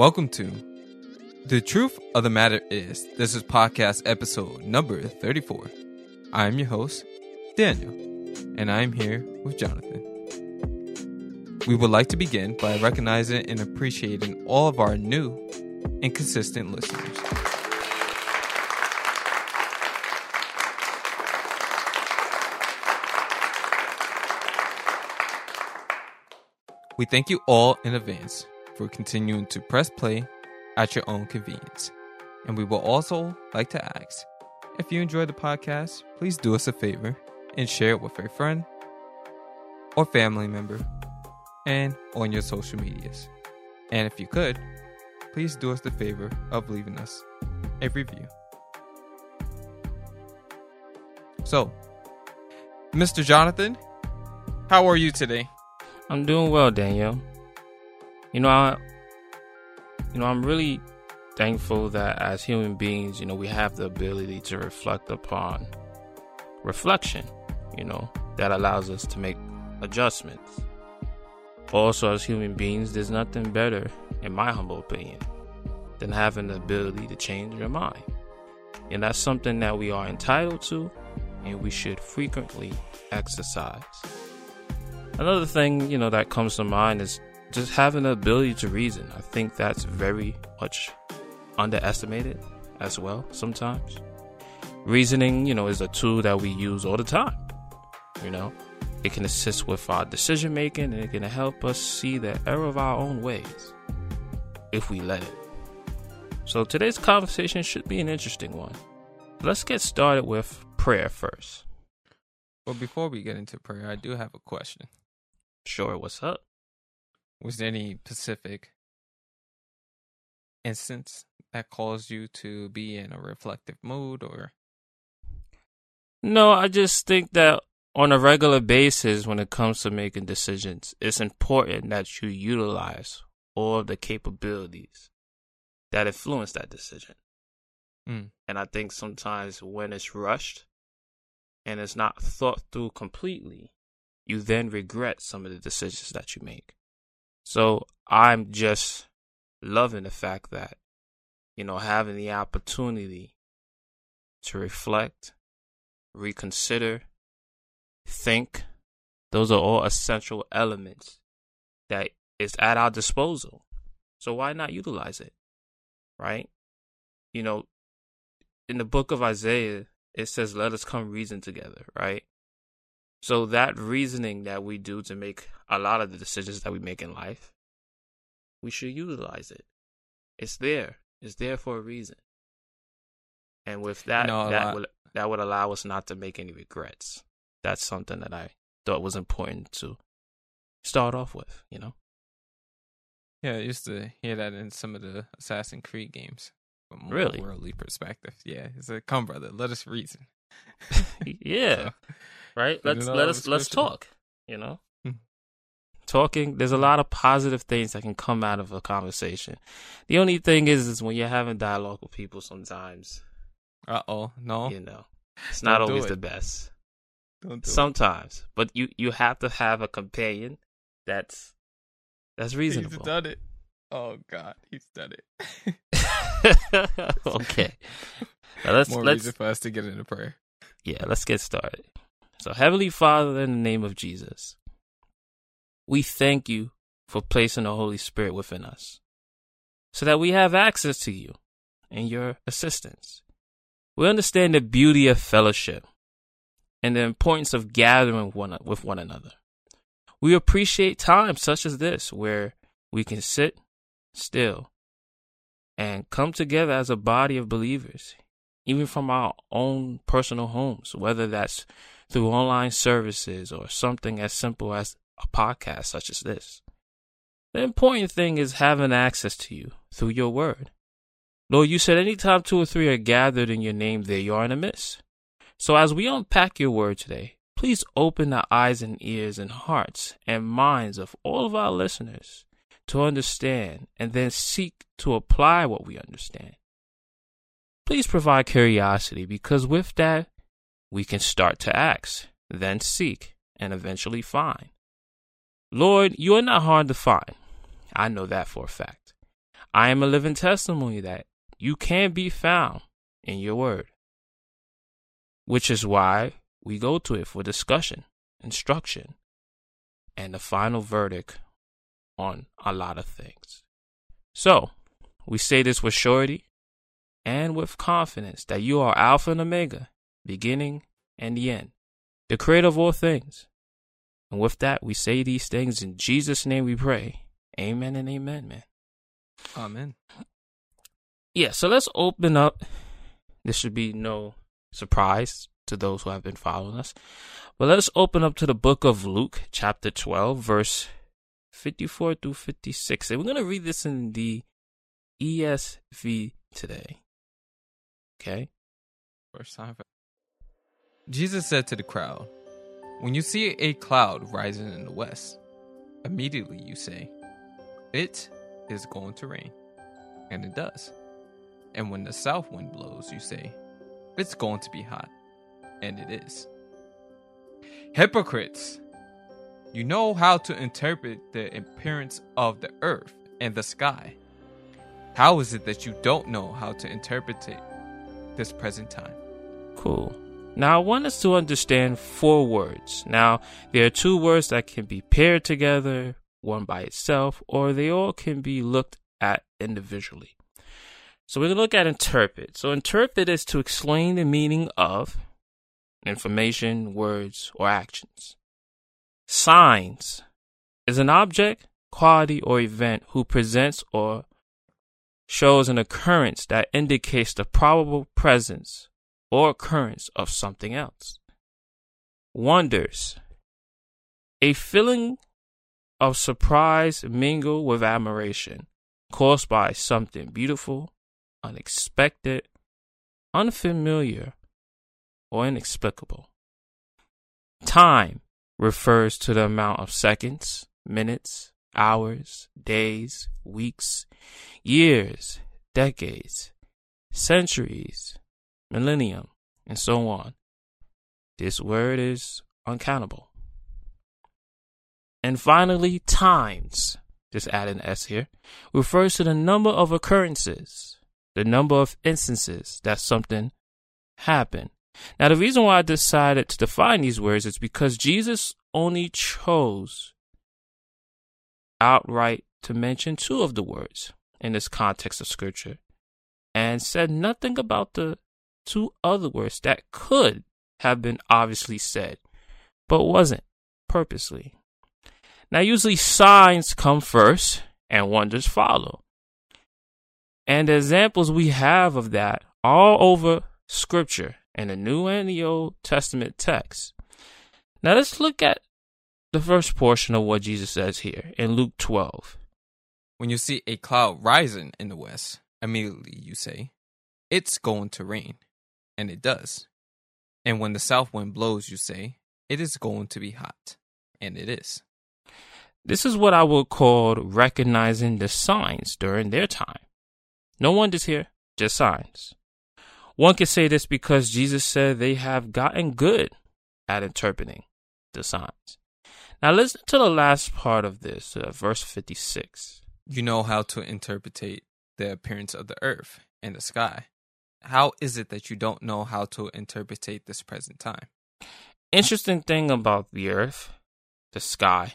Welcome to The Truth of the Matter Is. This is podcast episode number 34. I'm your host, Daniel, and I'm here with Jonathan. We would like to begin by recognizing and appreciating all of our new and consistent listeners. We thank you all in advance for continuing to press play at your own convenience. And we will also like to ask if you enjoy the podcast, please do us a favor and share it with a friend or family member and on your social medias. And if you could, please do us the favor of leaving us a review. So, Mr. Jonathan, how are you today? I'm doing well, Daniel. You know, I, you know, I'm really thankful that as human beings, you know, we have the ability to reflect upon reflection, you know, that allows us to make adjustments. Also, as human beings, there's nothing better, in my humble opinion, than having the ability to change your mind. And that's something that we are entitled to and we should frequently exercise. Another thing, you know, that comes to mind is just having the ability to reason. I think that's very much underestimated as well sometimes. Reasoning, you know, is a tool that we use all the time. You know, it can assist with our decision making and it can help us see the error of our own ways if we let it. So today's conversation should be an interesting one. Let's get started with prayer first. Well, before we get into prayer, I do have a question. Sure, what's up? Was there any specific instance that caused you to be in a reflective mood or No, I just think that on a regular basis when it comes to making decisions, it's important that you utilize all of the capabilities that influence that decision. Mm. And I think sometimes when it's rushed and it's not thought through completely, you then regret some of the decisions that you make. So I'm just loving the fact that, you know, having the opportunity to reflect, reconsider, think, those are all essential elements that is at our disposal. So why not utilize it? Right? You know, in the book of Isaiah, it says, let us come reason together, right? So that reasoning that we do to make a lot of the decisions that we make in life, we should utilize it. It's there. It's there for a reason. And with that, No, a that lot- would that would allow us not to make any regrets. That's something that I thought was important to start off with, you know? Yeah, I used to hear that in some of the Assassin's Creed games. From a Really? worldly perspective. Yeah. It's like, come brother, let us reason. yeah. So, right? Let's let us let's talk. You know, Hmm. talking. There's a lot of positive things that can come out of a conversation. The only thing is, is when you're having dialogue with people, sometimes uh oh, no. you know it's not Don't always the best. Don't do it. Sometimes, but you you have to have a companion that's that's reasonable. He's done it. Oh God, he's done it. okay, now let's More let's reason for us to get into prayer. Yeah, let's get started. So, Heavenly Father, in the name of Jesus, we thank you for placing the Holy Spirit within us so that we have access to you and your assistance. We understand the beauty of fellowship and the importance of gathering one, with one another. We appreciate times such as this where we can sit still and come together as a body of believers even from our own personal homes, whether that's through online services or something as simple as a podcast such as this. The important thing is having access to you through your word. Lord, you said anytime two or three are gathered in your name, there you are in the midst. So as we unpack your word today, please open the eyes and ears and hearts and minds of all of our listeners to understand and then seek to apply what we understand. Please provide curiosity because with that, we can start to ask, then seek, and eventually find. Lord, you are not hard to find. I know that for a fact. I am a living testimony that you can be found in your word, which is why we go to it for discussion, instruction, and the final verdict on a lot of things. So, we say this with surety and with confidence that you are Alpha and Omega, beginning and the end, the creator of all things. And with that, we say these things in Jesus' name we pray. Amen and amen, man. Amen. Yeah, so let's open up. This should be no surprise to those who have been following us. But let's open up to the book of Luke, chapter 12, verse 54 through 56. And we're going to read this in the ESV today. Okay? First time. Jesus said to the crowd, When you see a cloud rising in the west, immediately you say, It is going to rain. And it does. And when the south wind blows, you say, It's going to be hot. And it is. Hypocrites! You know how to interpret the appearance of the earth and the sky. How is it that you don't know how to interpret it this present time? Cool. Now, I want us to understand four words. Now, there are two words that can be paired together, one by itself, or they all can be looked at individually. So, we're going to look at interpret. So, interpret is to explain the meaning of information, words, or actions. Signs is an object, quality, or event who presents or shows an occurrence that indicates the probable presence or occurrence of something else. Wonders. A feeling of surprise mingled with admiration caused by something beautiful, unexpected, unfamiliar, or inexplicable. Time refers to the amount of seconds, minutes, hours, days, weeks, years, decades, centuries, millennium, and so on. This word is uncountable. And finally, times, just add an S here, refers to the number of occurrences, the number of instances that something happened. Now, the reason why I decided to define these words is because Jesus only chose outright to mention two of the words in this context of scripture and said nothing about the two other words that could have been obviously said, but wasn't purposely. Now, usually signs come first and wonders follow. And the examples we have of that all over scripture in the New and the Old Testament texts. Now let's look at the first portion of what Jesus says here in Luke 12. When you see a cloud rising in the west, immediately you say, It's going to rain. And it does. And when the south wind blows, you say, It is going to be hot. And it is. This is what I would call recognizing the signs during their time. No wonders here, just signs. One can say this because Jesus said they have gotten good at interpreting the signs. Now listen to the last part of this, uh, verse 56. You know how to interpret the appearance of the earth and the sky. How is it that you don't know how to interpret this present time? Interesting thing about the earth, the sky,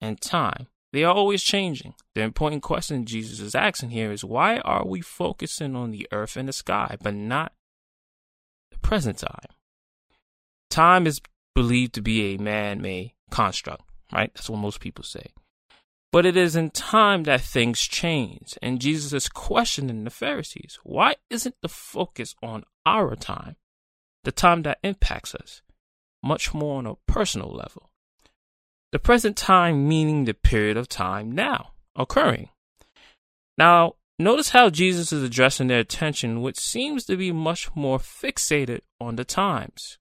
and time. They are always changing. The important question Jesus is asking here is why are we focusing on the earth and the sky, but not the present time? Time is believed to be a man made construct, right? That's what most people say. But it is in time that things change. And Jesus is questioning the Pharisees. Why isn't the focus on our time, the time that impacts us, much more on a personal level? The present time meaning the period of time now occurring. Now, notice how Jesus is addressing their attention, which seems to be much more fixated on the times,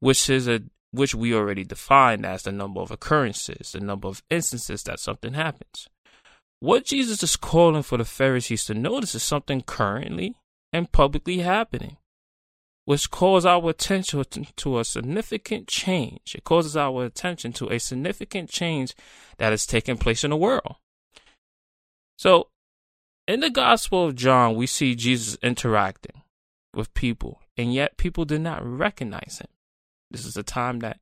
which is a which we already defined as the number of occurrences, the number of instances that something happens. What Jesus is calling for the Pharisees to notice is something currently and publicly happening, which calls our attention to a significant change. It causes our attention to a significant change that is taking place in the world. So, in the Gospel of John, we see Jesus interacting with people, and yet people did not recognize him. This is the time that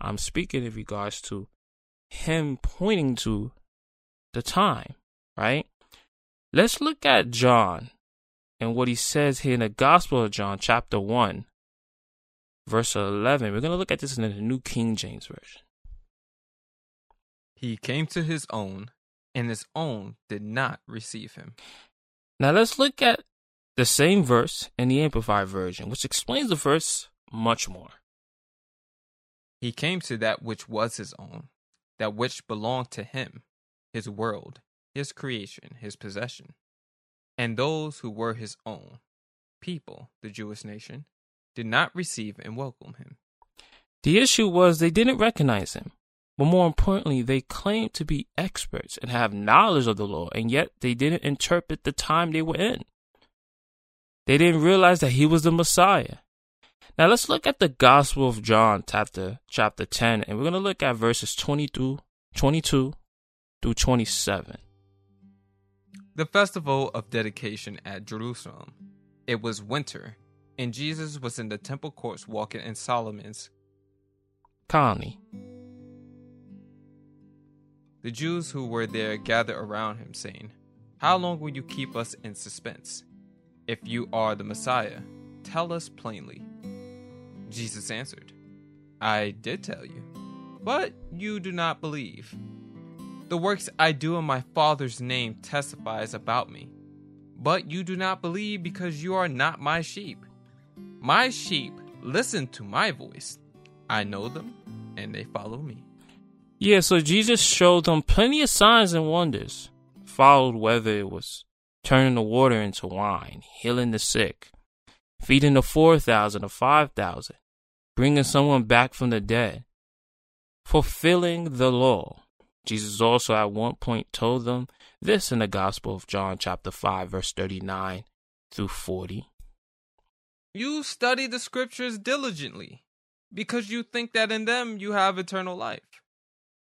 I'm speaking in regards to him pointing to the time, right? Let's look at John and what he says here in the Gospel of John, chapter 1, verse 11. We're going to look at this in the New King James Version. He came to his own, and his own did not receive him. Now let's look at the same verse in the Amplified Version, which explains the verse much more. He came to that which was his own, that which belonged to him, his world, his creation, his possession. And those who were his own people, the Jewish nation, did not receive and welcome him. The issue was they didn't recognize him. But more importantly, they claimed to be experts and have knowledge of the law, and yet they didn't interpret the time they were in. They didn't realize that he was the Messiah. Now let's look at the Gospel of John, chapter chapter 10, and we're going to look at verses 22, 22 through 27. The festival of dedication at Jerusalem. It was winter, and Jesus was in the temple courts walking in Solomon's Colonnade. The Jews who were there gathered around him, saying, How long will you keep us in suspense? If you are the Messiah, tell us plainly. Jesus answered, I did tell you, but you do not believe. The works I do in my Father's name testifies about me, but you do not believe because you are not my sheep. My sheep listen to my voice. I know them, and they follow me. Yeah, so Jesus showed them plenty of signs and wonders, followed whether it was turning the water into wine, healing the sick, feeding the 4,000 or 5,000, bringing someone back from the dead, fulfilling the law. Jesus also at one point told them this in the Gospel of John, chapter 5, verse 39 through 40. You study the scriptures diligently because you think that in them you have eternal life.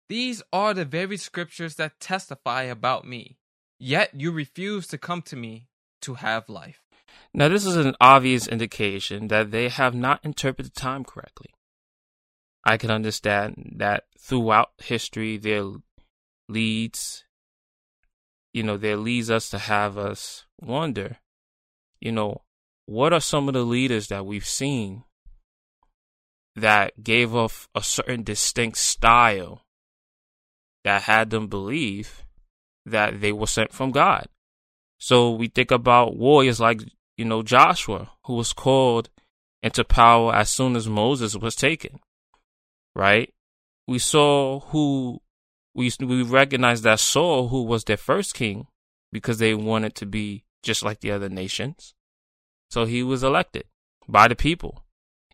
These are the very scriptures that testify about me, yet you refuse to come to me to have life. Now, this is an obvious indication that they have not interpreted time correctly. I can understand that throughout history, there leads, you know, there leads us to have us wonder, you know, what are some of the leaders that we've seen that gave off a certain distinct style that had them believe that they were sent from God. So we think about warriors like, you know, Joshua, who was called into power as soon as Moses was taken. Right? We saw who we we recognized that Saul, who was their first king, because they wanted to be just like the other nations. So he was elected by the people.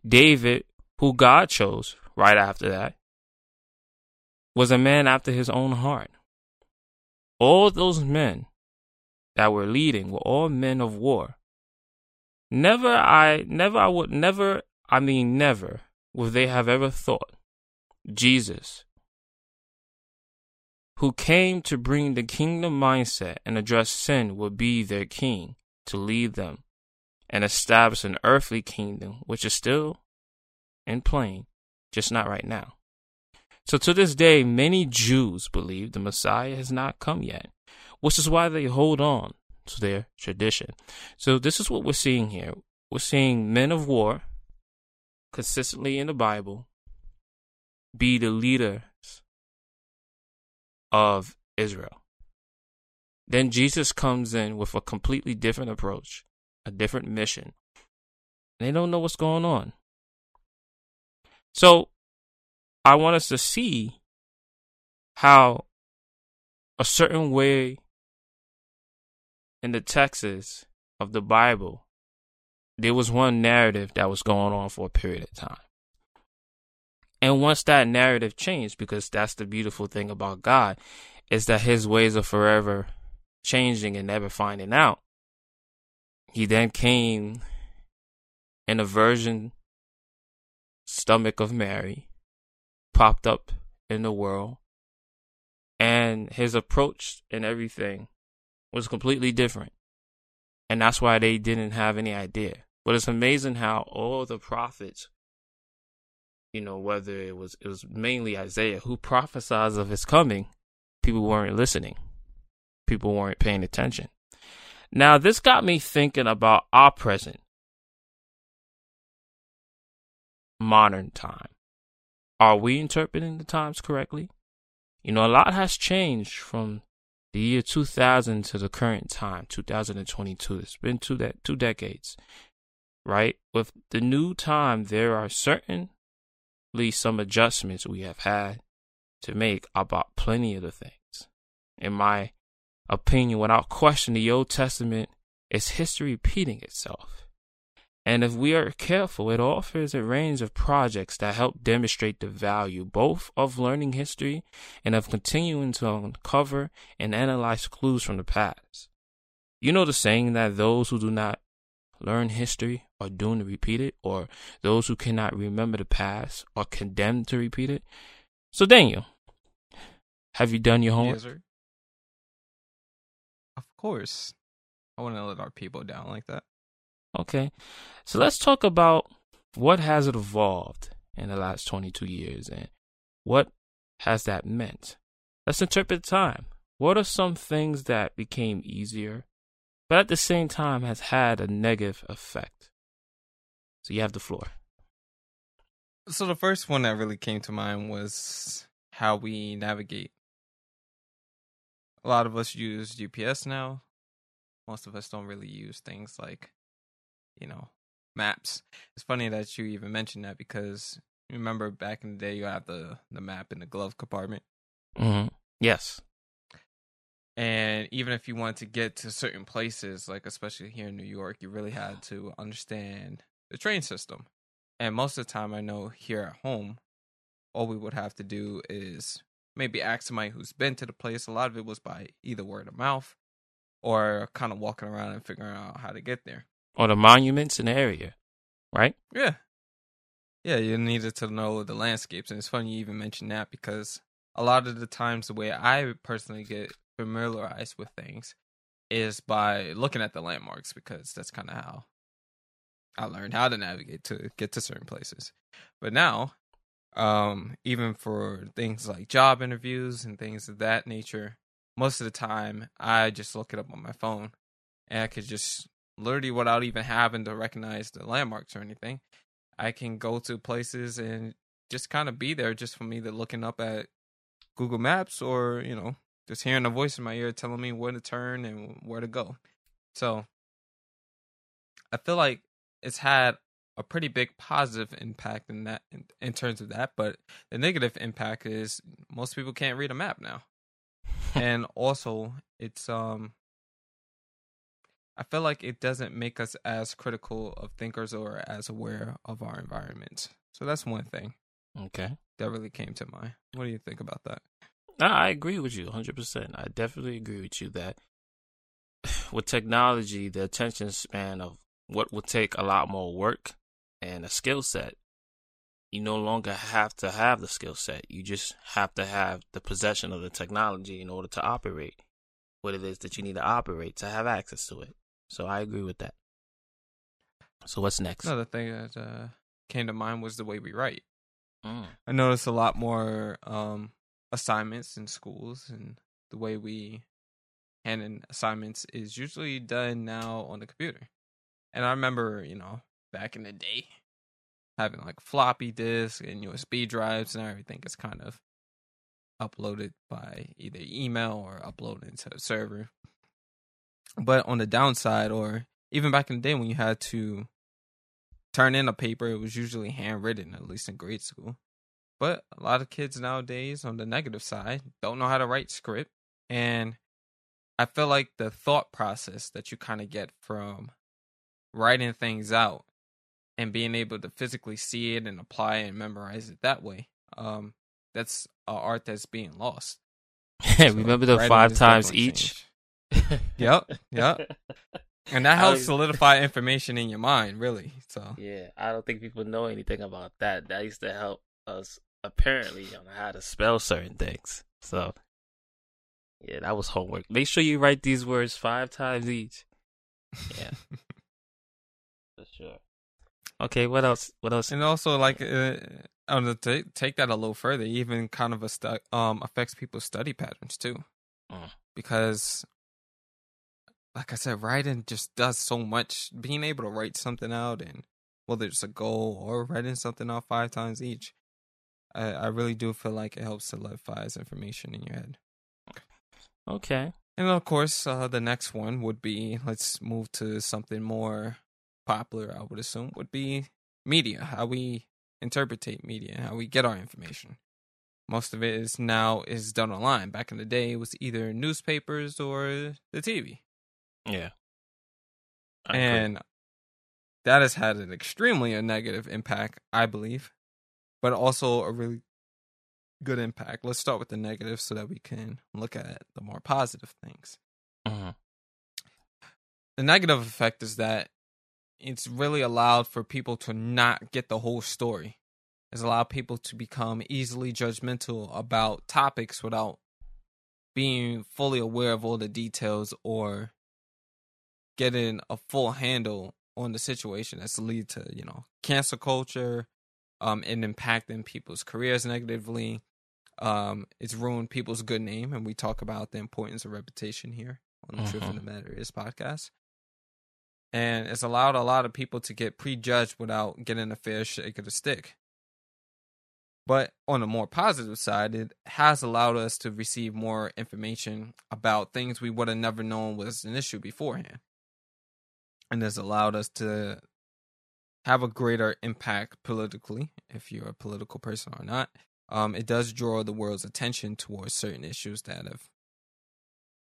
David, who God chose right after that, was a man after his own heart. All those men that were leading were all men of war. Never I never I would never I mean never would they have ever thought Jesus who came to bring the kingdom mindset and address sin would be their king to lead them and establish an earthly kingdom which is still in plain just not right now. So to this day, many Jews believe the Messiah has not come yet, which is why they hold on to their tradition. So this is what we're seeing here. We're seeing men of war consistently in the Bible be the leaders of Israel. Then Jesus comes in with a completely different approach, a different mission. They don't know what's going on. So I want us to see how a certain way in the texts of the Bible, there was one narrative that was going on for a period of time. And once that narrative changed, because that's the beautiful thing about God, is that his ways are forever changing and never finding out. He then came in a virgin stomach of Mary popped up in the world and his approach and everything was completely different. And that's why they didn't have any idea. But it's amazing how all the prophets, you know, whether it was it was mainly Isaiah who prophesied of his coming, people weren't listening. People weren't paying attention. Now this got me thinking about our present modern time. Are we interpreting the times correctly? You know, a lot has changed from the year 2000 to the current time, 2022. It's been two de- two decades, right? With the new time, there are certainly some adjustments we have had to make about plenty of the things. In my opinion, without question, the Old Testament is history repeating itself. And if we are careful, it offers a range of projects that help demonstrate the value both of learning history and of continuing to uncover and analyze clues from the past. You know the saying that those who do not learn history are doomed to repeat it, or those who cannot remember the past are condemned to repeat it? So, Daniel, have you done your homework? Yes. Of course. I wouldn't let our people down like that. Okay. So let's talk about what has it evolved in the last 22 years and what has that meant? Let's interpret time. What are some things that became easier, but at the same time has had a negative effect? So you have the floor. So the first one that really came to mind was how we navigate. A lot of us use GPS now. Most of us don't really use things like, you know, maps. It's funny that you even mentioned that because remember back in the day you have the the map in the glove compartment. Mm-hmm. Yes. And even if you wanted to get to certain places, like especially here in New York, you really had to understand the train system. And most of the time, I know here at home, all we would have to do is maybe ask somebody who's been to the place. A lot of it was by either word of mouth or kind of walking around and figuring out how to get there. Or the monuments in the area, right? Yeah. Yeah, you needed to know the landscapes. And it's funny you even mentioned that because a lot of the times, the way I personally get familiarized with things is by looking at the landmarks because that's kind of how I learned how to navigate to get to certain places. But now, um, even for things like job interviews and things of that nature, most of the time I just look it up on my phone and I could just literally without even having to recognize the landmarks or anything, I can go to places and just kind of be there just from either looking up at Google Maps or, you know, just hearing a voice in my ear telling me where to turn and where to go. So I feel like it's had a pretty big positive impact in that in, in terms of that, but the negative impact is most people can't read a map now. and also it's um I feel like it doesn't make us as critical of thinkers or as aware of our environment. So that's one thing. Okay. That really came to mind. What do you think about that? I agree with you 100%. I definitely agree with you that with technology, the attention span of what would take a lot more work and a skill set, you no longer have to have the skill set. You just have to have the possession of the technology in order to operate what it is that you need to operate to have access to it. So I agree with that. So what's next? Another thing that uh, came to mind was the way we write. Mm. I noticed a lot more um, assignments in schools, and the way we hand in assignments is usually done now on the computer. And I remember, you know, back in the day, having like floppy disk and USB drives and everything is kind of uploaded by either email or uploaded to a server. But on the downside, or even back in the day when you had to turn in a paper, it was usually handwritten, at least in grade school. But a lot of kids nowadays, on the negative side, don't know how to write script. And I feel like the thought process that you kind of get from writing things out and being able to physically see it and apply it and memorize it that way, um, that's an art that's being lost. Remember the five times each? Yep, yep. And that helps solidify information in your mind, really. So Yeah, I don't think people know anything about that. That used to help us apparently on how to spell certain things. So Yeah, that was homework. Make sure you write these words five times each. Yeah. For sure. Okay, what else? What else? And also, like, uh, I to take take that a little further, even kind of a stu- um affects people's study patterns too, Mm. because, like I said, writing just does so much. Being able to write something out, and whether it's a goal or writing something out five times each, I, I really do feel like it helps solidifies information in your head. Okay. And of course, uh, the next one would be let's move to something more popular. I would assume would be media, how we interpretate media, how we get our information. Most of it is now is done online. Back in the day, it was either newspapers or the TV, Yeah. I agree. and that has had an extremely a negative impact, I believe, but also a really good impact. Let's start with the negative so that we can look at the more positive things. Mhm. the negative effect is that it's really allowed for people to not get the whole story. It's allowed people to become easily judgmental about topics without being fully aware of all the details or getting a full handle on the situation that's lead to, you know, cancel culture, um, and impacting people's careers negatively. Um, it's ruined people's good name, and we talk about the importance of reputation here on the Truth in Mhm. the Matter is podcast. And it's allowed a lot of people to get prejudged without getting a fair shake of the stick. But on the more positive side, it has allowed us to receive more information about things we would have never known was an issue beforehand. And has allowed us to have a greater impact politically, if you're a political person or not. Um, it does draw the world's attention towards certain issues that have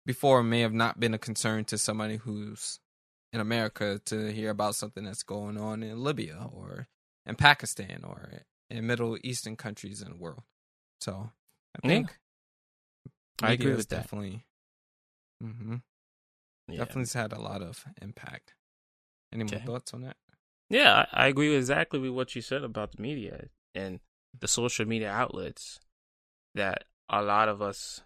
before may have not been a concern to somebody who's in America to hear about something that's going on in Libya or in Pakistan or in Middle Eastern countries in the world. So I Yeah. think I agree with that. definitely hmm Yeah. definitely has had a lot of impact. Any more thoughts on that? Yeah, I, I agree exactly with what you said about the media and the social media outlets. That a lot of us,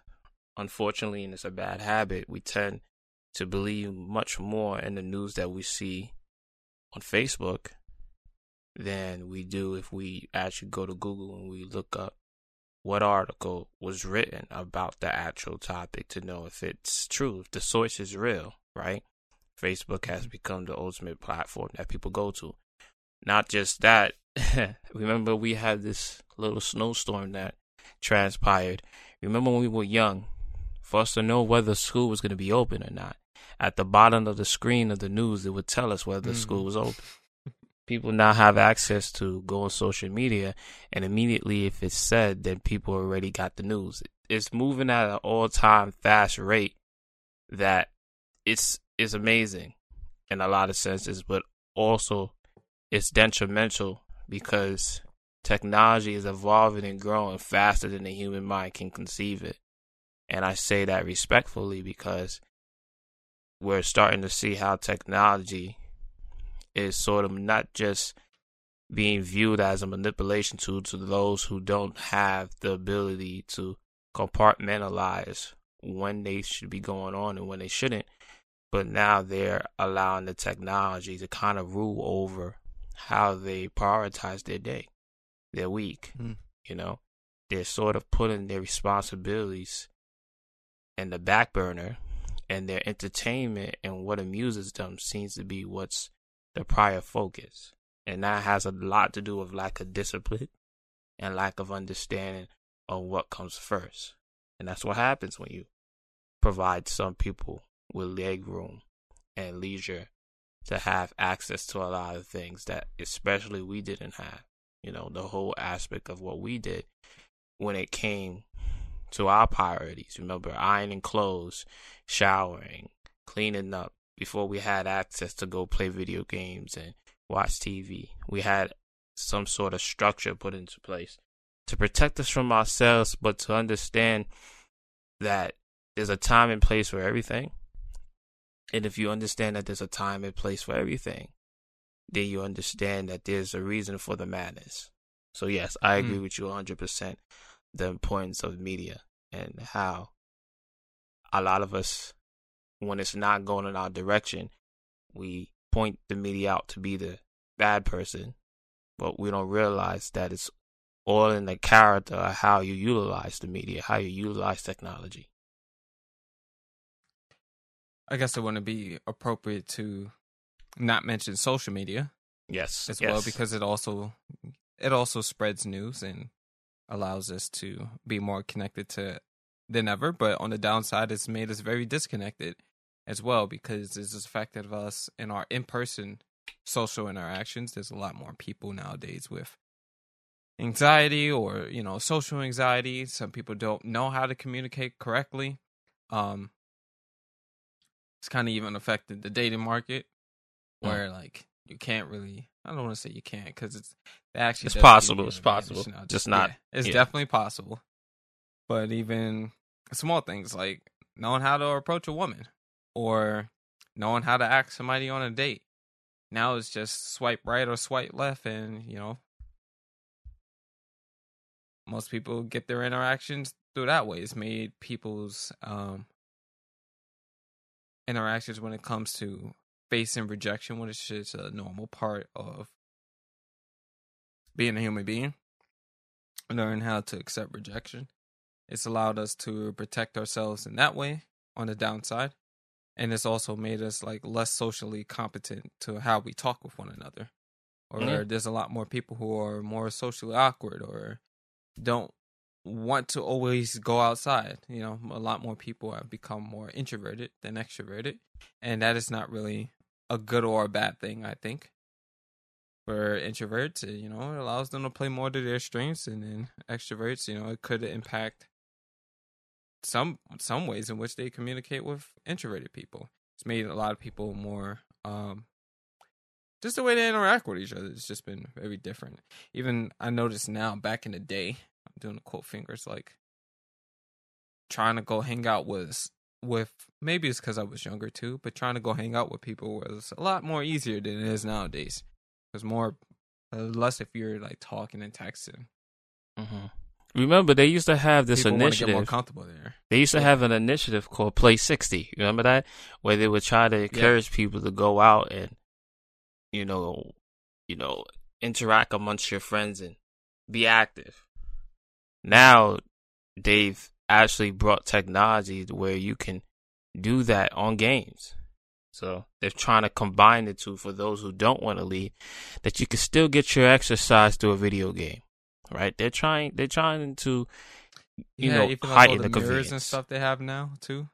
unfortunately, and it's a bad habit, we tend to believe much more in the news that we see on Facebook than we do if we actually go to Google and we look up what article was written about the actual topic to know if it's true, if the source is real, right? Facebook has become the ultimate platform that people go to. Not just that, remember we had this little snowstorm that transpired. Remember when we were young, for us to know whether school was going to be open or not, at the bottom of the screen of the news, it would tell us whether Mhm. school was open. People now have access to go on social media, and immediately if it's said, then people already got the news. It's moving at an all-time fast rate that it's it's amazing in a lot of senses, but also it's detrimental because technology is evolving and growing faster than the human mind can conceive it. And I say that respectfully because we're starting to see how technology is sort of not just being viewed as a manipulation tool to those who don't have the ability to compartmentalize when they should be going on and when they shouldn't. But now they're allowing the technology to kind of rule over how they prioritize their day, their week. Mm. You know, they're sort of putting their responsibilities in the back burner, and their entertainment and what amuses them seems to be what's the prior focus. And that has a lot to do with lack of discipline and lack of understanding of what comes first. And that's what happens when you provide some people with leg room and leisure to have access to a lot of things that especially we didn't have. You know, the whole aspect of what we did when it came to our priorities. Remember, ironing clothes, showering, cleaning up before we had access to go play video games and watch TV. We had some sort of structure put into place to protect us from ourselves, but to understand that there's a time and place for everything. And if you understand that there's a time and place for everything, then you understand that there's a reason for the madness. So, yes, I agree Mm. with you 100%. The importance of media and how a lot of us, when it's not going in our direction, we point the media out to be the bad person, but we don't realize that it's all in the character of how you utilize the media, how you utilize technology. I guess it wouldn't be appropriate to not mention social media Yes, as yes. well because it also it also spreads news and allows us to be more connected to than ever. But on the downside, it's made us very disconnected as well because it's affected us in our in person social interactions. There's a lot more people nowadays with anxiety or you know social anxiety. Some people don't know how to communicate correctly. Um, it's kind of even affected the dating market Mm. where like you can't really I don't want to say you can't because it's it actually It's possible, it's possible, now. just not- Yeah, it's yeah. definitely possible but even small things like knowing how to approach a woman or knowing how to ask somebody on a date now it's just swipe right or swipe left and you know most people get their interactions through that way it's made people's um interactions when it comes to facing rejection which is a normal part of being a human being learn how to accept rejection it's allowed us to protect ourselves in that way on the downside and it's also made us like less socially competent to how we talk with one another or Yeah. there's a lot more people who are more socially awkward or don't want to always go outside you know a lot more people have become more introverted than extroverted and that is not really a good or a bad thing i think. For introverts you know it allows them to play more to their strengths and then extroverts you know it could impact some some ways in which they communicate with introverted people. It's made a lot of people more um just the way they interact with each other it's just been very different. Even i noticed now back in the day doing the quote fingers like trying to go hang out with with maybe it's because i was younger too but trying to go hang out with people was a lot more easier than it is nowadays because more uh, less if you're like talking and texting hmm Remember, they used to have this people get more initiative. comfortable there They used to Yeah. have an initiative called Play 60. You remember that? Where they would try to encourage people to go out and, you know, you know, interact amongst your friends and be active. Now, they've actually brought technology where you can do that on games. So they're trying to combine the two for those who don't want to leave, that you can still get your exercise through a video game. Right? They're trying. They're trying to, you know, even like all heighten the the mirrors and stuff they have now too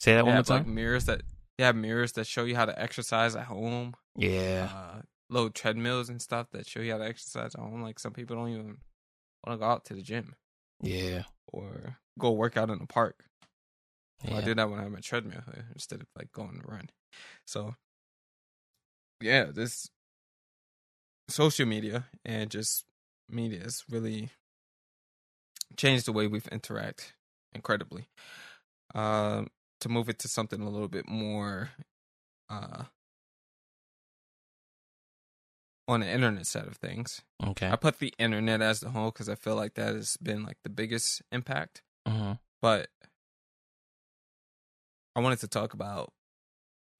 Say that They one more have, like time. mirrors that they have mirrors that show you how to exercise at home yeah. uh, little treadmills and stuff that show you how to exercise at home. Like some people don't even want to go out to the gym Yeah. or go work out in the park. Well, I did that when I'm a treadmill uh, instead of like going to run. So yeah, this social media and just media has really changed the way we've interact incredibly. Um, to move it to something a little bit more uh on the internet side of things. Okay. I put the internet as the whole because I feel like that has been like the biggest impact. hmm But I wanted to talk about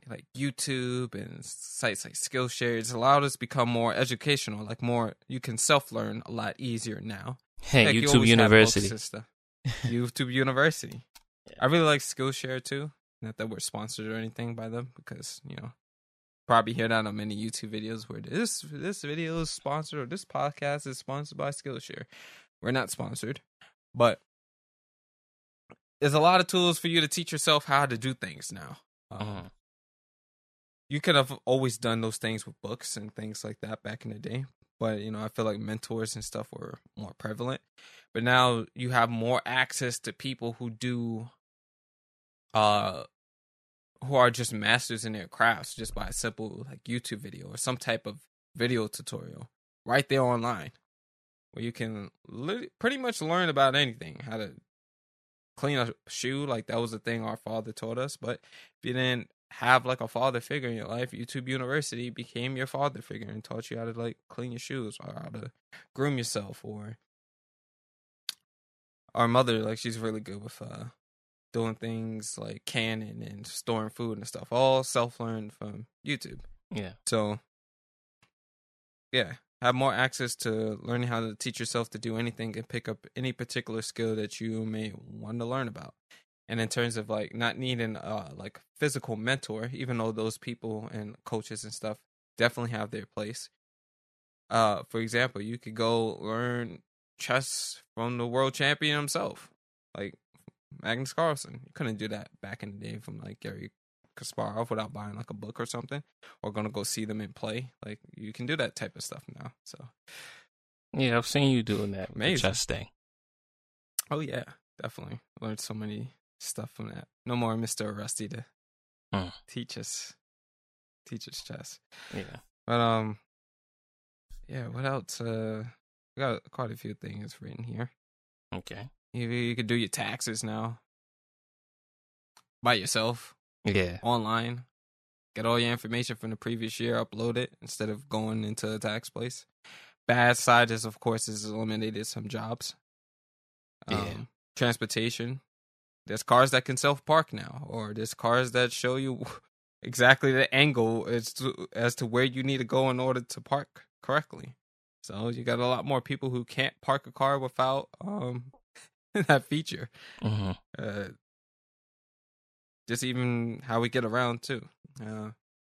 like YouTube and sites like Skillshare. It's allowed us to become more educational, like more you can self learn a lot easier now. Hey, you YouTube books University. YouTube University. Yeah. I really like Skillshare too. Not that we're sponsored or anything by them because you know probably hear that on many YouTube videos where this this video is sponsored or this podcast is sponsored by Skillshare. We're not sponsored, but there's a lot of tools for you to teach yourself how to do things now. Um, Mhm. You could have always done those things with books and things like that back in the day, but you know I feel like mentors and stuff were more prevalent. But now you have more access to people who do, uh, who are just masters in their crafts just by a simple like YouTube video or some type of video tutorial right there online, where you can lit- pretty much learn about anything, how to clean a shoe. Like that was the thing our father taught us. But if you didn't have like a father figure in your life, YouTube University became your father figure and taught you how to like clean your shoes or how to groom yourself or our mother like she's really good with uh doing things like canning and storing food and stuff, all self learned from YouTube. Yeah. So, yeah, have more access to learning how to teach yourself to do anything and pick up any particular skill that you may want to learn about. And in terms of like not needing uh like physical mentor, even though those people and coaches and stuff definitely have their place. Uh, for example, you could go learn chess from the world champion himself, like Magnus Carlsen. You couldn't do that back in the day from like Garry Kasparov without buying like a book or something, or gonna go see them in play. Like you can do that type of stuff now. So Yeah, I've seen you doing that Amazing. Thing. Oh yeah, definitely learned so many stuff from that. No more Mister Rusty to Mm. teach us teach us chess. Yeah. But um, yeah. What else? Uh, we got quite a few things written here. Okay. You you could do your taxes now by yourself Yeah. online. Get all your information from the previous year, upload it instead of going into a tax place. Bad side is, of course, is eliminated some jobs. Um, Yeah. Transportation. There's cars that can self park now, or there's cars that show you exactly the angle as to as to where you need to go in order to park correctly. So you got a lot more people who can't park a car without um that feature hmm uh just even how we get around too uh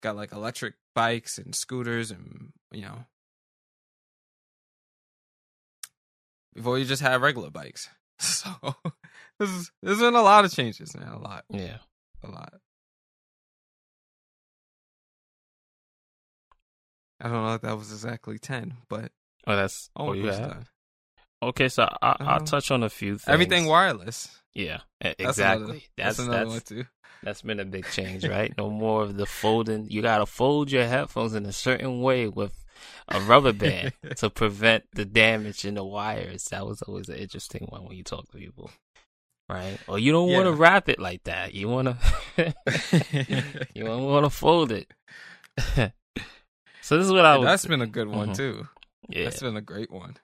got like electric bikes and scooters and you know before you just had regular bikes so this is there's been a lot of changes man a lot Yeah. a lot i don't know if that was exactly 10 but Oh, that's oh, almost you have. done. Okay, so I, I'll Uh, touch on a few things. everything wireless Yeah, e- That's another- exactly. that's, That's another that's one too that's been a big change, right? no more of the folding. You gotta fold your headphones in a certain way with a rubber band to prevent the damage in the wires. That was always an interesting one when you talk to people, right? Or you don't want to wrap it like that. You wanna you don't want to fold it. so this is what I was. that's been a good one Mhm. too yeah, That's been a great one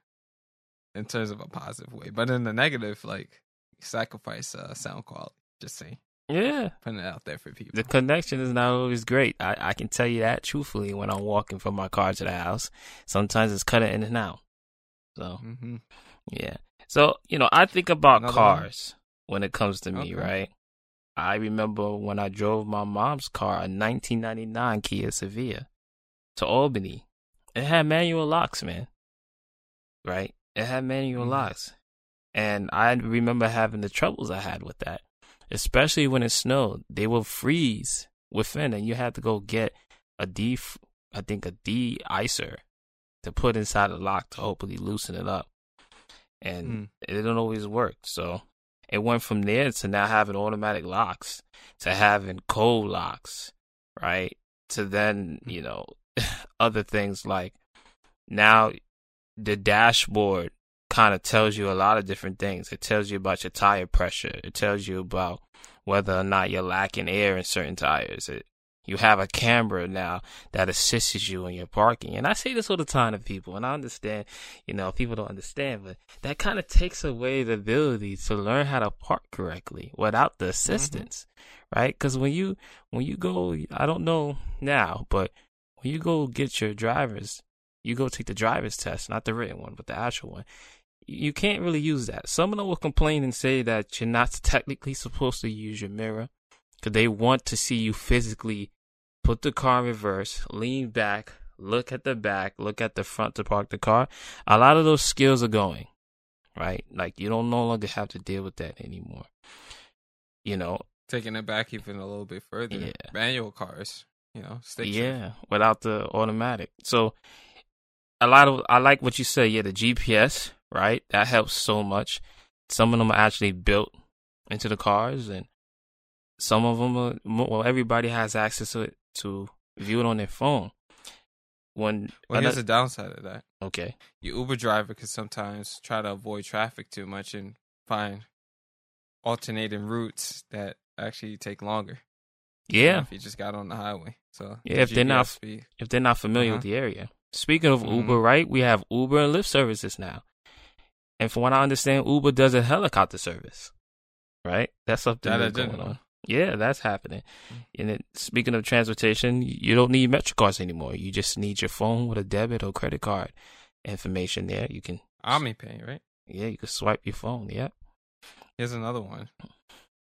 in terms of a positive way. But in the negative, like sacrifice uh, sound quality. Just saying, yeah. putting it out there for people. The connection is not always great. I, I can tell you that truthfully when I'm walking from my car to the house. Sometimes it's cutting in and out. So hmm yeah. So you know, I think about Another one? cars when it comes to me, Okay. right? I remember when I drove my mom's car, a 1999 Kia Sephia, to Albany. It had manual locks, man. Right? It had manual Mhm. locks. And I remember having the troubles I had with that, especially when it snowed. They would freeze within, and you had to go get a de, I think a de-icer to put inside the lock to hopefully loosen it up. And Mm. it didn't always work. So it went from there to now having automatic locks, to having cold locks, right? To then, you know, other things like now the dashboard kind of tells you a lot of different things. It tells you about your tire pressure. It tells you about whether or not you're lacking air in certain tires. It, you have a camera now that assists you in your parking. And I say this all the time to people, and I understand, you know, people don't understand, but that kind of takes away the ability to learn how to park correctly without the mm-hmm. assistance, right? Because when you when you go, I don't know now, but when you go get your driver's, you go take the driver's test, not the written one, but the actual one. You can't really use that. Some of them will complain and say that you're not technically supposed to use your mirror because they want to see you physically put the car in reverse, lean back, look at the back, look at the front to park the car. A lot of those skills are going, right? Like you don't no longer have to deal with that anymore. You know, Taking it back even a little bit further. Yeah. Manual cars, you know, shift. yeah, without the automatic. So a lot of I like what you say. Yeah, the GPS, right? That helps so much. Some of them are actually built into the cars, and some of them are. Well, everybody has access to it to view it on their phone. When Well, here's the downside of that. okay, Your Uber driver could sometimes try to avoid traffic too much and find alternating routes that actually take longer. you know, yeah, if you just got on the highway. So Yeah, if they're not- if they're not familiar Uh-huh. with the area. Speaking of Mhm. Uber, right? We have Uber and Lyft services now. And from what I understand, Uber does a helicopter service. right? That's something That that's going on. Yeah, that's happening. Mm. And it, speaking of transportation, you don't need MetroCards anymore. You just need your phone with a debit or credit card information there. You can, OMNY Pay, right? yeah, you can swipe your phone. Yeah. Here's another one.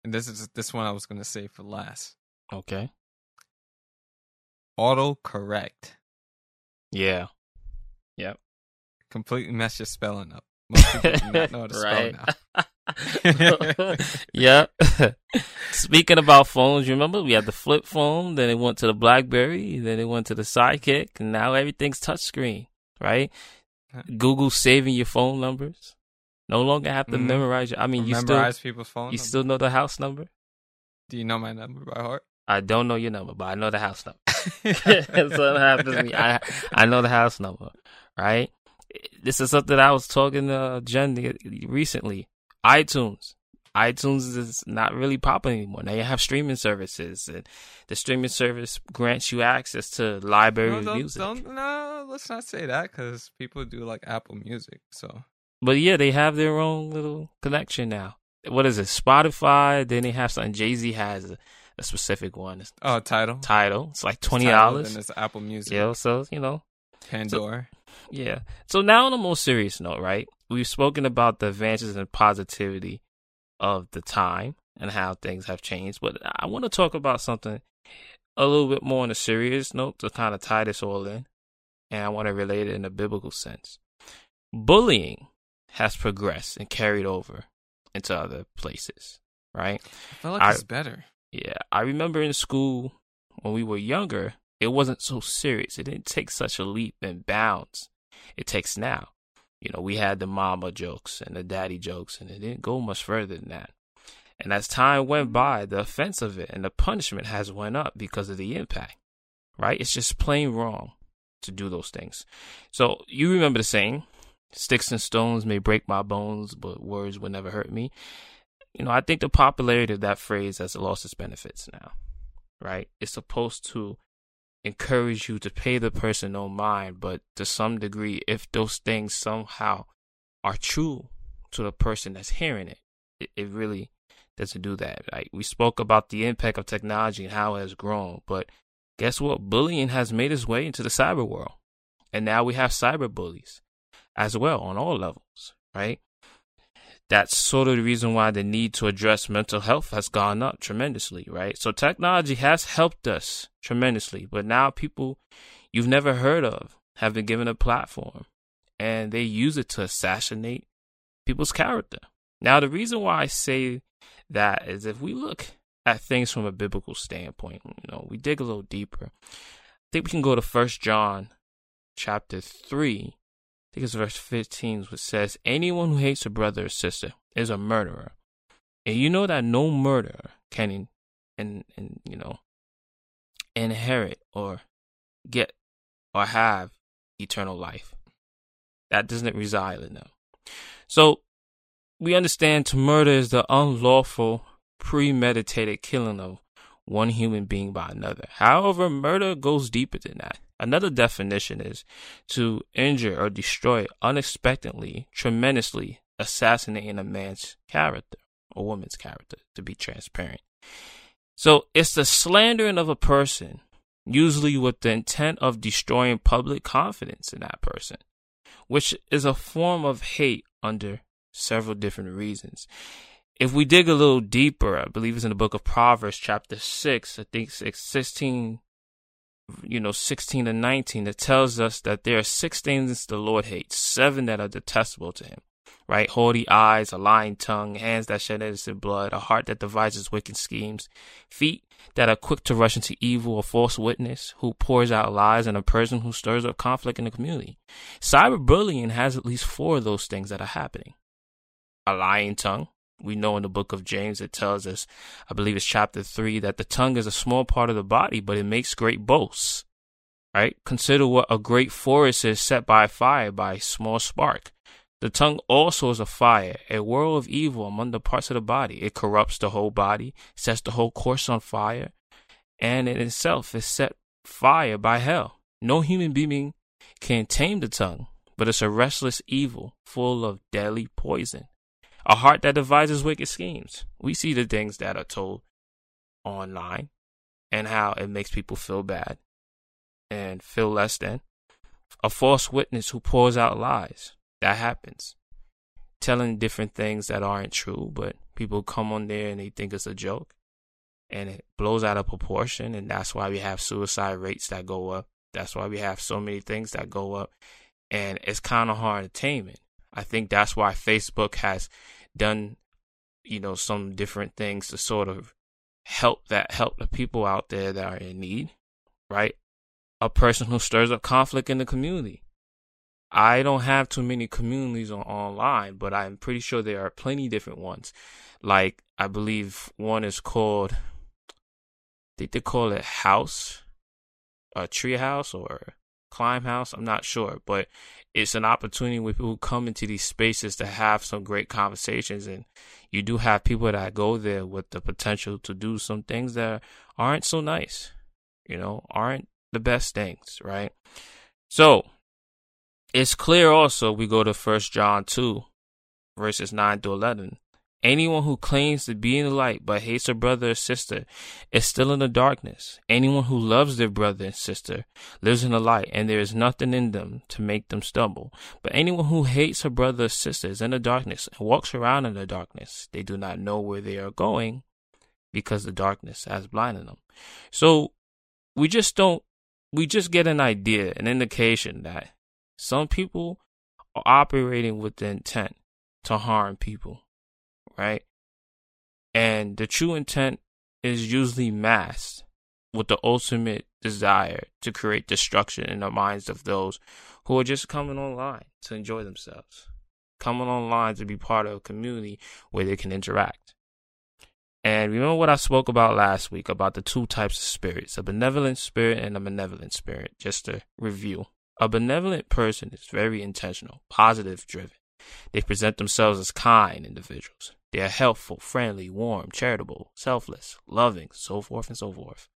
And this is this one I was gonna say for last. Okay. Auto correct. Yeah. Yep. Completely mess your spelling up. Most people do not know how to spell now. yeah. Speaking about phones, you remember we had the flip phone, then it went to the BlackBerry, then it went to the Sidekick, and now everything's touchscreen, right? Google saving your phone numbers. No longer have to Mhm. memorize your. I mean, you still Memorize people's phone. you number. still know the house number. Do you know my number by heart? I don't know your number, but I know the house number. What happens to me. I I know the house number, right? This is something I was talking to Jen recently. iTunes. iTunes is not really popular anymore. Now you have streaming services, and the streaming service grants you access to library no, don't, music. no, let's not say that because people do like Apple Music. So But yeah, they have their own little connection now. What is it? Spotify. Then they have something. Jay Z has a, a specific one. It's oh, Tidal Tidal. It's like twenty dollars. Then it's Apple Music. Yeah, so you know, Pandora. Yeah. So now on a more serious note, right? We've spoken about the advances and positivity of the time and how things have changed, but I want to talk about something a little bit more on a serious note to kind of tie this all in. And I want to relate it in a biblical sense. Bullying has progressed and carried over into other places, right? I feel like I- it's better. Yeah, I remember in school when we were younger, it wasn't so serious. It didn't take such a leap and bounds it takes now. You know, we had the mama jokes and the daddy jokes, and it didn't go much further than that. And as time went mm-hmm. by, the offense of it and the punishment has went up because of the impact. Right? It's just plain wrong to do those things. So you remember the saying, "Sticks and stones may break my bones, but words will never hurt me." You know, I think the popularity of that phrase has lost its benefits now. Right? It's supposed to encourage you to pay the person no mind, but to some degree, if those things somehow are true to the person that's hearing it, it, it really doesn't do that. Like we spoke about the impact of technology and how it has grown, but guess what? Bullying has made its way into the cyber world, and now we have cyber bullies as well on all levels, right? That's sort of the reason why the need to address mental health has gone up tremendously, right? So technology has helped us tremendously, but now people you've never heard of have been given a platform and they use it to assassinate people's character. Now, the reason why I say that is if we look at things from a biblical standpoint, you know, we dig a little deeper. I think we can go to First John chapter 3 I think it's verse 15, which says, Anyone who hates a brother or sister is a murderer. And you know that no murderer can, in, in, in, you know, inherit or get or have eternal life. That doesn't reside in them. So we understand to murder is the unlawful, premeditated killing of one human being by another. However, murder goes deeper than that. Another definition is to injure or destroy unexpectedly, tremendously, assassinating a man's character or woman's character, to be transparent. So it's the slandering of a person, usually with the intent of destroying public confidence in that person, which is a form of hate under several different reasons. If we dig a little deeper, I believe it's in the book of Proverbs, chapter 6, I think 6, 16, you know, 16 to 19, it tells us that there are six things the Lord hates, seven that are detestable to him, right? Haughty eyes, a lying tongue, hands that shed innocent blood, a heart that devises wicked schemes, feet that are quick to rush into evil, a false witness who pours out lies, and a person who stirs up conflict in the community. Cyberbullying has at least four of those things that are happening. A lying tongue. We know in the book of James it tells us, I believe it's chapter 3, that the tongue is a small part of the body, but it makes great boasts. Right? Consider what a great forest is set by fire by a small spark. The tongue also is a fire, a whirl of evil among the parts of the body. It corrupts the whole body, sets the whole course on fire, and in itself is set fire by hell. No human being can tame the tongue, but it's a restless evil full of deadly poison. A heart that devises wicked schemes. We see the things that are told online and how it makes people feel bad and feel less than. A false witness who pours out lies. That happens. Telling different things that aren't true, but people come on there and they think it's a joke and it blows out of proportion. And that's why we have suicide rates that go up. That's why we have so many things that go up. And it's kind of hard to tame it. I think that's why Facebook has done, you know, some different things to sort of help that help the people out there that are in need, right? A person who stirs up conflict in the community. I don't have too many communities on online, but I'm pretty sure there are plenty different ones. Like I believe one is called think they call it house, a tree house or climb house. I'm not sure, but it's an opportunity with people who come into these spaces to have some great conversations. And you do have people that go there with the potential to do some things that aren't so nice, you know, aren't the best things, right? So it's clear also we go to First John 2, verses 9 to 11. Anyone who claims to be in the light but hates a brother or sister is still in the darkness. Anyone who loves their brother and sister lives in the light, and there is nothing in them to make them stumble. But anyone who hates a brother or sister is in the darkness and walks around in the darkness. They do not know where they are going because the darkness has blinded them. So we just don't, we just get an idea, an indication that some people are operating with the intent to harm people right? And the true intent is usually masked with the ultimate desire to create destruction in the minds of those who are just coming online to enjoy themselves, coming online to be part of a community where they can interact. And remember what I spoke about last week about the two types of spirits, a benevolent spirit and a malevolent spirit, just to review. A benevolent person is very intentional, positive driven. They present themselves as kind individuals. They are helpful, friendly, warm, charitable, selfless, loving, so forth and so forth.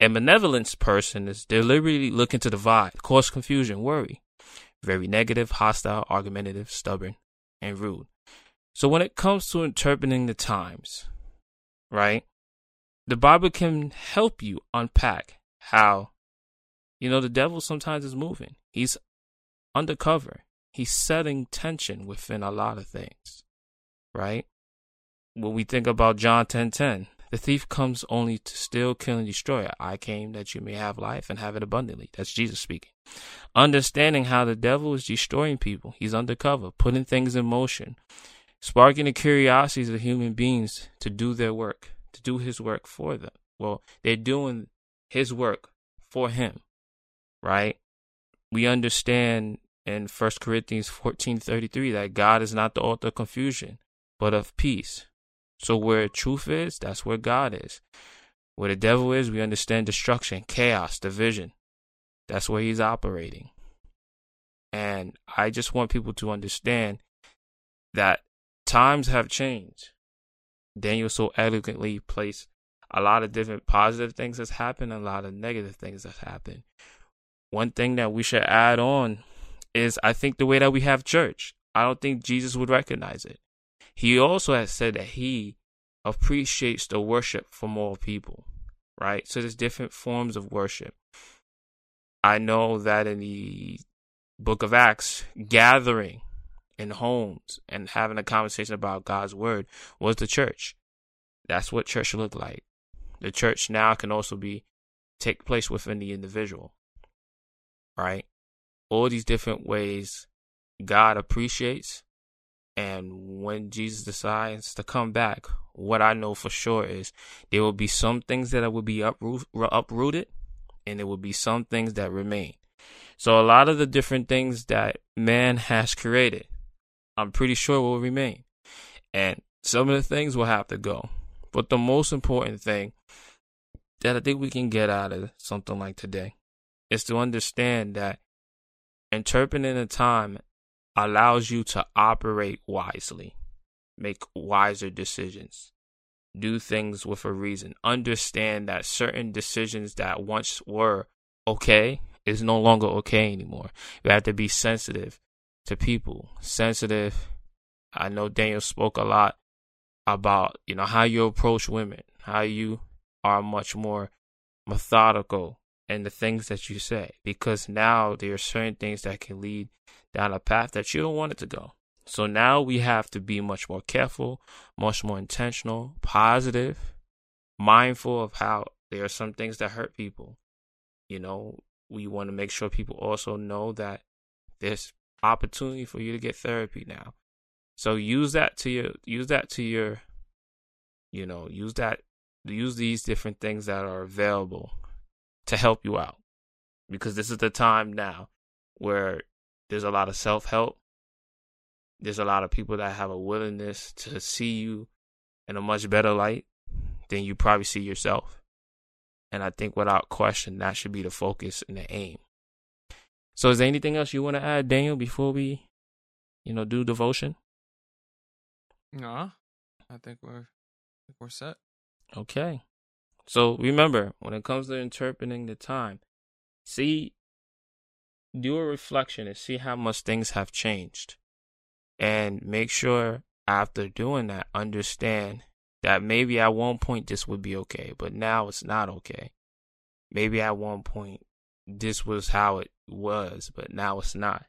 A benevolence person is deliberately looking to divide, cause confusion, worry. Very negative, hostile, argumentative, stubborn, and rude. So when it comes to interpreting the times, right, the Bible can help you unpack how, you know, the devil sometimes is moving. He's undercover. He's setting tension within a lot of things, right? When we think about John 10 10, the thief comes only to steal, kill, and destroy. I came that you may have life and have it abundantly. That's Jesus speaking. Understanding how the devil is destroying people, he's undercover, putting things in motion, sparking the curiosities of human beings to do their work, to do his work for them. Well, they're doing his work for him, right? We understand in 1 Corinthians 14 33 that God is not the author of confusion, but of peace so where truth is, that's where God is. Where the devil is, we understand destruction, chaos, division. That's where he's operating. And I just want people to understand that times have changed. Daniel so elegantly placed a lot of different positive things that's happened, a lot of negative things that's happened. One thing that we should add on is I think the way that we have church. I don't think Jesus would recognize it. He also has said that he appreciates the worship from all people, right? So there's different forms of worship. I know that in the book of Acts, gathering in homes and having a conversation about God's word was the church. That's what church looked like. The church now can also be take place within the individual. Right? All these different ways God appreciates and when Jesus decides to come back, what I know for sure is there will be some things that will be uproot, uprooted and there will be some things that remain. So a lot of the different things that man has created, I'm pretty sure will remain. And some of the things will have to go. But the most important thing that I think we can get out of something like today is to understand that interpreting the time allows you to operate wisely, make wiser decisions, do things with a reason, understand that certain decisions that once were okay is no longer okay anymore. You have to be sensitive to people, sensitive I know Daniel spoke a lot about, you know, how you approach women, how you are much more methodical in the things that you say, because now there are certain things that can lead down a path that you don't want it to go. So now we have to be much more careful, much more intentional, positive, mindful of how there are some things that hurt people. You know, we want to make sure people also know that there's opportunity for you to get therapy now. So use that to your use that to your you know, use that use these different things that are available to help you out. Because this is the time now where there's a lot of self-help. There's a lot of people that have a willingness to see you in a much better light than you probably see yourself. And I think without question, that should be the focus and the aim. So is there anything else you want to add, Daniel, before we, you know, do devotion? No, I think we're I think we're set. Okay. So remember, when it comes to interpreting the time, see, do a reflection and see how much things have changed. And make sure after doing that, understand that maybe at one point this would be okay, but now it's not okay. Maybe at one point this was how it was, but now it's not.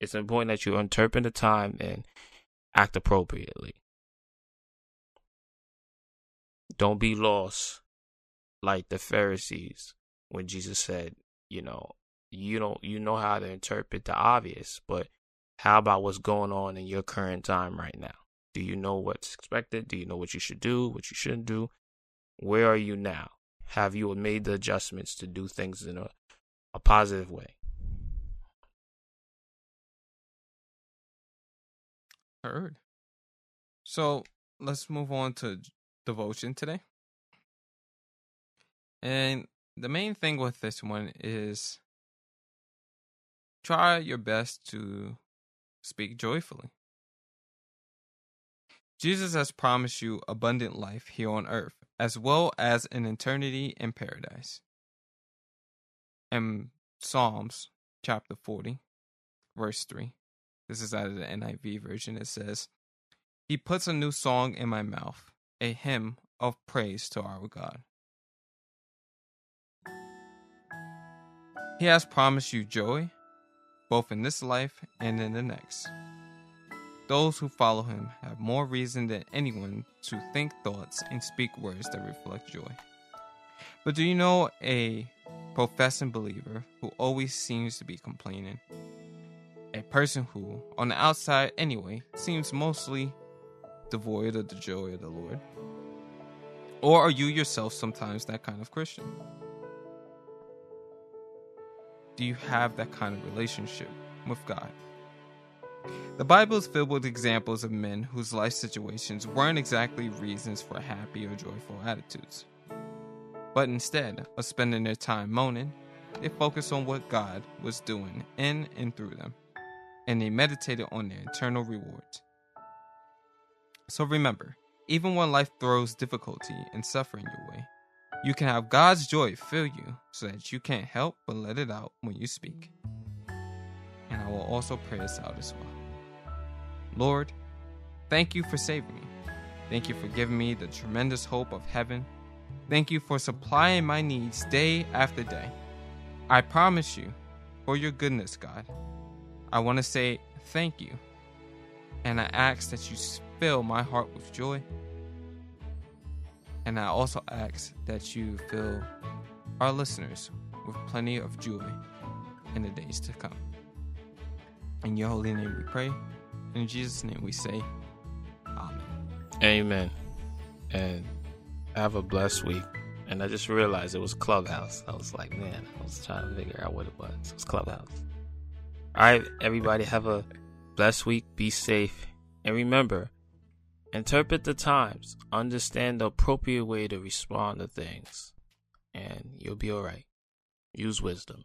It's important that you interpret the time and act appropriately. Don't be lost like the Pharisees when Jesus said, you know, you don't you know how to interpret the obvious, but how about what's going on in your current time right now? Do you know what's expected? Do you know what you should do, what you shouldn't do? Where are you now? Have you made the adjustments to do things in a, a positive way? Heard. So let's move on to devotion today. And the main thing with this one is try your best to speak joyfully. Jesus has promised you abundant life here on earth, as well as an eternity in paradise. In Psalms chapter 40, verse 3, this is out of the NIV version, it says, He puts a new song in my mouth, a hymn of praise to our God. He has promised you joy, both in this life and in the next. Those who follow him have more reason than anyone to think thoughts and speak words that reflect joy. But do you know a professing believer who always seems to be complaining? A person who, on the outside anyway, seems mostly devoid of the joy of the Lord? Or are you yourself sometimes that kind of Christian? Do you have that kind of relationship with God? The Bible is filled with examples of men whose life situations weren't exactly reasons for happy or joyful attitudes. But instead of spending their time moaning, they focused on what God was doing in and through them, and they meditated on their eternal rewards. So remember, even when life throws difficulty and suffering your way, you can have God's joy fill you so that you can't help but let it out when you speak. And I will also pray us out as well. Lord, thank you for saving me. Thank you for giving me the tremendous hope of heaven. Thank you for supplying my needs day after day. I promise you, for your goodness, God, I want to say thank you. And I ask that you fill my heart with joy. And I also ask that you fill our listeners with plenty of joy in the days to come. In your holy name we pray. In Jesus' name we say, Amen. Amen. And have a blessed week. And I just realized it was Clubhouse. I was like, man, I was trying to figure out what it was. It was Clubhouse. All right, everybody, have a blessed week. Be safe. And remember, interpret the times, understand the appropriate way to respond to things, and you'll be all right. Use wisdom.